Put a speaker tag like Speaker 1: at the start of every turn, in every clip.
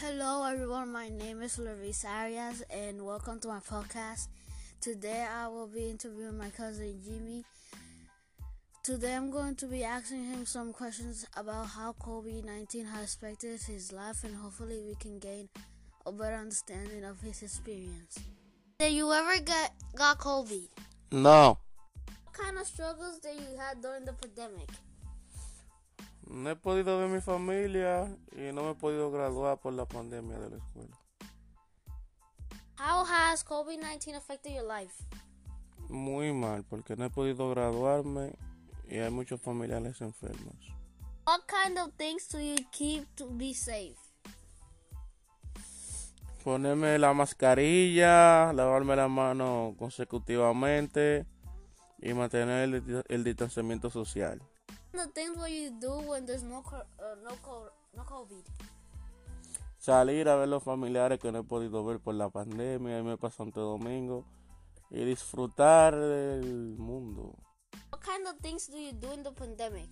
Speaker 1: Hello, everyone. My name is Larissa Arias, and welcome to my podcast. Today, I will be interviewing my cousin Jimmy. Today, I'm going to be asking him some questions about how COVID 19 has affected his life, and hopefully, we can gain a better understanding of his experience. Did you ever get got COVID?
Speaker 2: No,
Speaker 1: What kind of struggles did you have during the pandemic?
Speaker 2: No he podido ver mi familia y no me he podido graduar por la pandemia de la escuela.
Speaker 1: How has COVID 19 affected your life?
Speaker 2: Muy mal, porque no he podido graduarme y hay muchos familiares enfermos.
Speaker 1: What kind of things do you keep to be safe?
Speaker 2: Ponerme la mascarilla, lavarme la mano consecutivamente y mantener el distanciamiento social.
Speaker 1: The things what you do when there's no uh, no co- no COVID.
Speaker 2: Salir a ver los familiares que no he podido ver por la pandemia, irme para Santo Domingo y disfrutar del mundo.
Speaker 1: What kind of things do you do in the pandemic?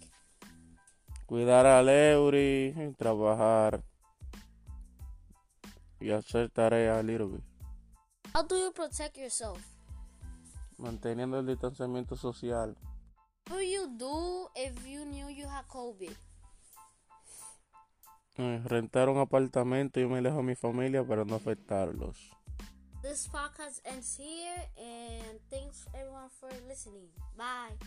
Speaker 2: cuidar a Leury, trabajar y hacer tareas a little bit,
Speaker 1: How do you protect yourself?
Speaker 2: manteniendo el distanciamiento social.
Speaker 1: What do you do if you knew you had COVID?
Speaker 2: Eh, rentar un apartamento y me lejos a mi familia para no afectarlos.
Speaker 1: This podcast ends here, and thanks everyone for listening. Bye.